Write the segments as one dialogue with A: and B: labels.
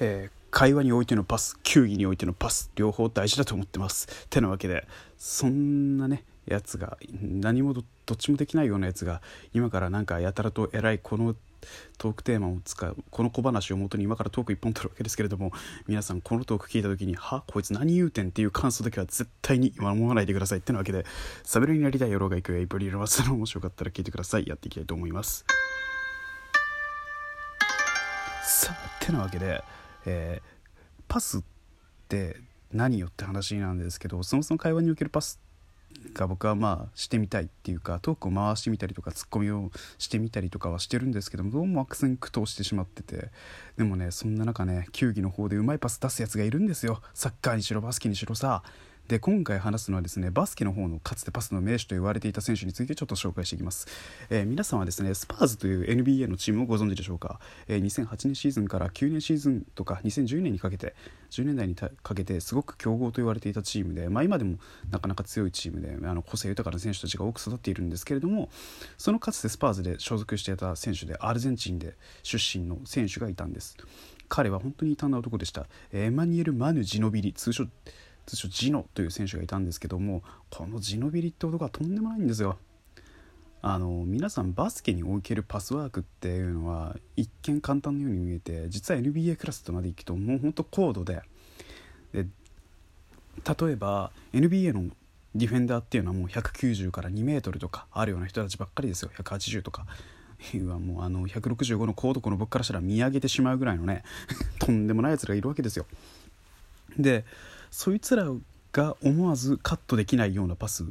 A: えー、会話においてのパス球技においてのパス両方大事だと思ってますてなわけでそんなねやつが何もどっちもできないようなやつが今からなんかやたらと偉いこのトークテーマを使うこの小話をもとに今からトーク1本取るわけですけれども皆さんこのトーク聞いた時に「はこいつ何言うてん」っていう感想だけは絶対に守らないでくださいってなわけでサブレになりたい野郎が行くエイプリルマスの面白かったら聞いてくださいやっていきたいと思いますさあてなわけで、えー、パスって何よって話なんですけどそもそも会話におけるパスが僕はまあしてみたいっていうかトークを回してみたりとかツッコミをしてみたりとかはしてるんですけどもどうも悪戦苦闘してしまっててでもねそんな中ね球技の方でうまいパス出すやつがいるんですよ。サッカーにしろバスケにしろさ。で今回話すのはですねバスケの方のかつてパスの名手と言われていた選手についてちょっと紹介していきます、えー、皆さんはですねスパーズという NBA のチームをご存知でしょうか、えー、2008年シーズンから9年シーズンとか2010年にかけて10年代にかけてすごく強豪と言われていたチームで、まあ、今でもなかなか強いチームであの個性豊かな選手たちが多く育っているんですけれどもそのかつてスパーズで所属していた選手でアルゼンチンで出身の選手がいたんです。彼は本当に異端な男でした。エマニュエル・マヌ・ジノビリ通称通称ジノという選手がいたんですけどもこのジノビリって男はとんでもないんですよ。あの皆さんバスケにおけるパスワークっていうのは一見簡単なように見えて実は NBA クラスとまでいくともうほんと高度でで例えば NBA のディフェンダーっていうのはもう190から2メートルとかあるような人たちばっかりですよ180とか。はもうあの165の高度この僕からしたら見上げてしまうぐらいのね とんでもないやつがいるわけですよ。でそいつらが思わずカットできないようなパス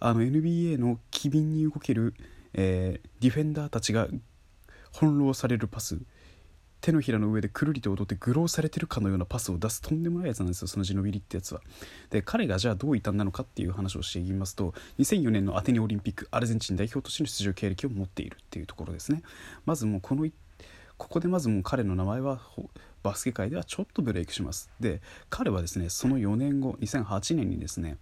A: あの NBA の機敏に動ける、えー、ディフェンダーたちが翻弄されるパス手のひらの上でくるりと踊って愚弄されてるかのようなパスを出すとんでもないやつなんですよそのジノビリってやつは。で彼がじゃあどういったんなのかっていう話をしていきますと2004年のアテネオリンピックアルゼンチン代表としての出場経歴を持っているっていうところですね。まずもうこのここでまずもう彼の名前はバスケ界ではちょっとブレイクします。で彼はですねその4年後2008年にですね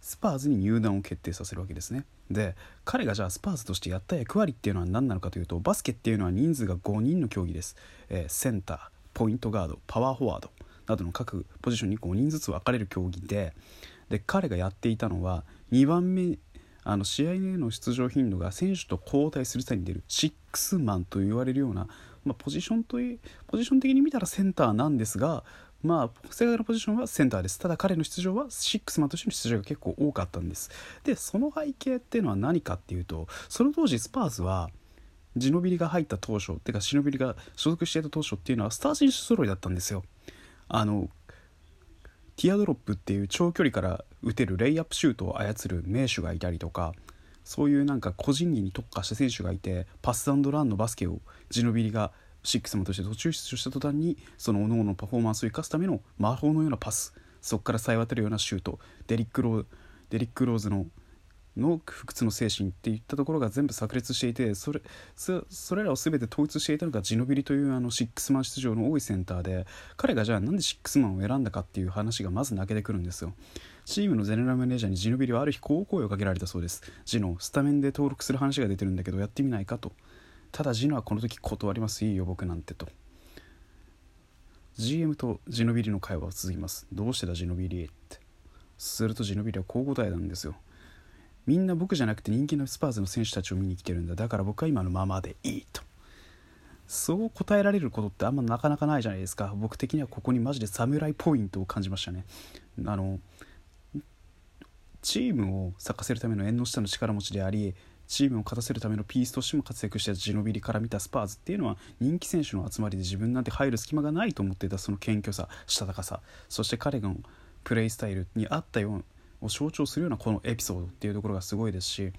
A: スパーズに入団を決定させるわけですね。で彼がじゃあスパーズとしてやった役割っていうのは何なのかというとバスケっていうのは人数が5人の競技です、えー、センターポイントガードパワーフォワードなどの各ポジションに5人ずつ分かれる競技でで彼がやっていたのは2番目あの試合への出場頻度が選手と交代する際に出るシックスマンと言われるようなまあ、ポジションというポジション的に見たらセンターなんですがまあ、世界のポジションはセンターです。ただ彼の出場はシックスマンとしての出場が結構多かったんです。で、その背景っていうのは何かっていうと、その当時スパーズは、ジノビリが入った当初っ、てかシノビリが所属していた当初っていうのはスター選手揃いだったんですよ。あの、ティアドロップっていう長距離から打てるレイアップシュートを操る名手がいたりとか、そういうなんか個人技に特化した選手がいてパスランのバスケをジノビリがシックスマンとして途中出場した途端にその各々のパフォーマンスを生かすための魔法のようなパスそこからさえ渡るようなシュートデリック・ローデリック・ローズのの不屈の精神っていったところが全部炸裂していてそれそれらを全て統一していたのがジノビリというあのシックスマン出場の多いセンターで彼がじゃあなんでシックスマンを選んだかっていう話がまず泣けてくるんですよ。チームのゼネラルマネージャーにジノビリはある日こう声をかけられたそうです。ジノスタメンで登録する話が出てるんだけどやってみないかと。ただジノはこの時断ります。いいよ僕なんてと。GM とジノビリの会話は続きます。どうしてだジノビリって。するとジノビリはこう答えたんですよ。みんな僕じゃなくて人気のスパーズの選手たちを見に来てるんだ。だから僕は今のままでいいと。そう答えられることってあんまなかなかないじゃないですか。僕的にはここにマジで侍ポイントを感じましたね。あのチームを咲かせるための縁の下の力持ちでありチームを勝たせるためのピースとしても活躍したジノビリから見たスパーズっていうのは人気選手の集まりで自分なんて入る隙間がないと思っていたその謙虚さしたたかさ。そして彼のプレイスタイルに合ったようなを象徴するようなこのエピソードっていうところがすごいですし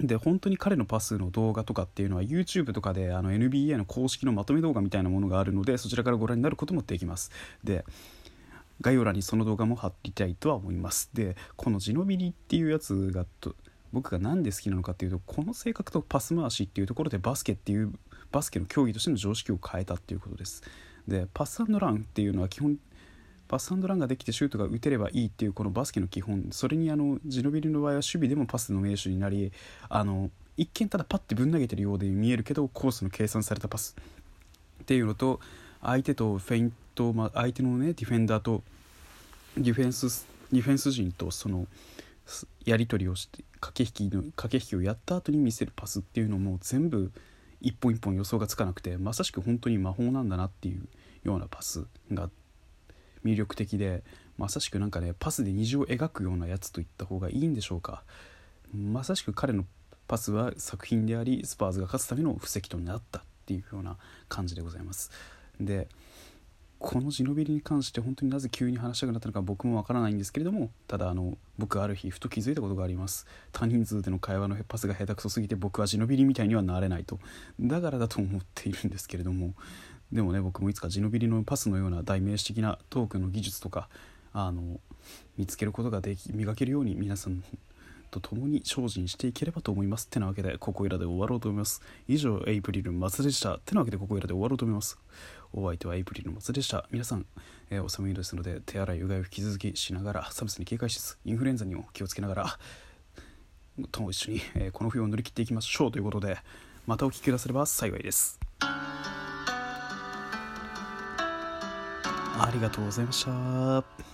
A: で本当に彼のパスの動画とかっていうのは YouTube とかであの NBA の公式のまとめ動画みたいなものがあるのでそちらからご覧になることもできます。で概要欄にその動画も貼りたいとは思います。でこのジノビリっていうやつがと僕が何で好きなのかっていうとこの性格とパス回しっていうところでバスケっていうバスケの競技としての常識を変えたっていうことです。でパスランっていうのは基本パスランができてシュートが打てればいいっていうこのバスケの基本。それにあのジノビリの場合は守備でもパスの名手になりあの一見ただパッてぶん投げてるようで見えるけどコースの計算されたパスっていうのと相手とフェイント、まあ、相手のねディフェンダーとディフェンスディフェンス陣とそのやり取りをして駆け引きの駆け引きをやった後に見せるパスっていうのも全部一本一本予想がつかなくてまさしく本当に魔法なんだなっていうようなパスがあって魅力的でまさしくなんかねパスで虹を描くようなやつといった方がいいんでしょうか。まさしく彼のパスは作品でありスパーズが勝つための布石となったっていうような感じでございます。でこのジノビリに関して本当になぜ急に話したくなったのか僕もわからないんですけれどもただあの僕ある日ふと気づいたことがあります。多人数での会話のパスが下手くそすぎて僕はジノビリみたいにはなれないとだからだと思っているんですけれどもでもね僕もいつかジノビリのパスのような代名詞的なトークの技術とかあの見つけることができ磨けるように皆さんと共に精進していければと思います。ってなわけで、ここいらで終わろうと思います。以上、エイプリル松でした。ってなわけで、ここいらで終わろうと思います。お相手はエイプリル松でした。皆さん、えー、お寒いですので、手洗い、うがいを引き続きしながら、寒さに警戒しつつ、インフルエンザにも気をつけながら、とも一緒に、えー、この冬を乗り切っていきましょうということで、またお聞きくだされば幸いです。ありがとうございました。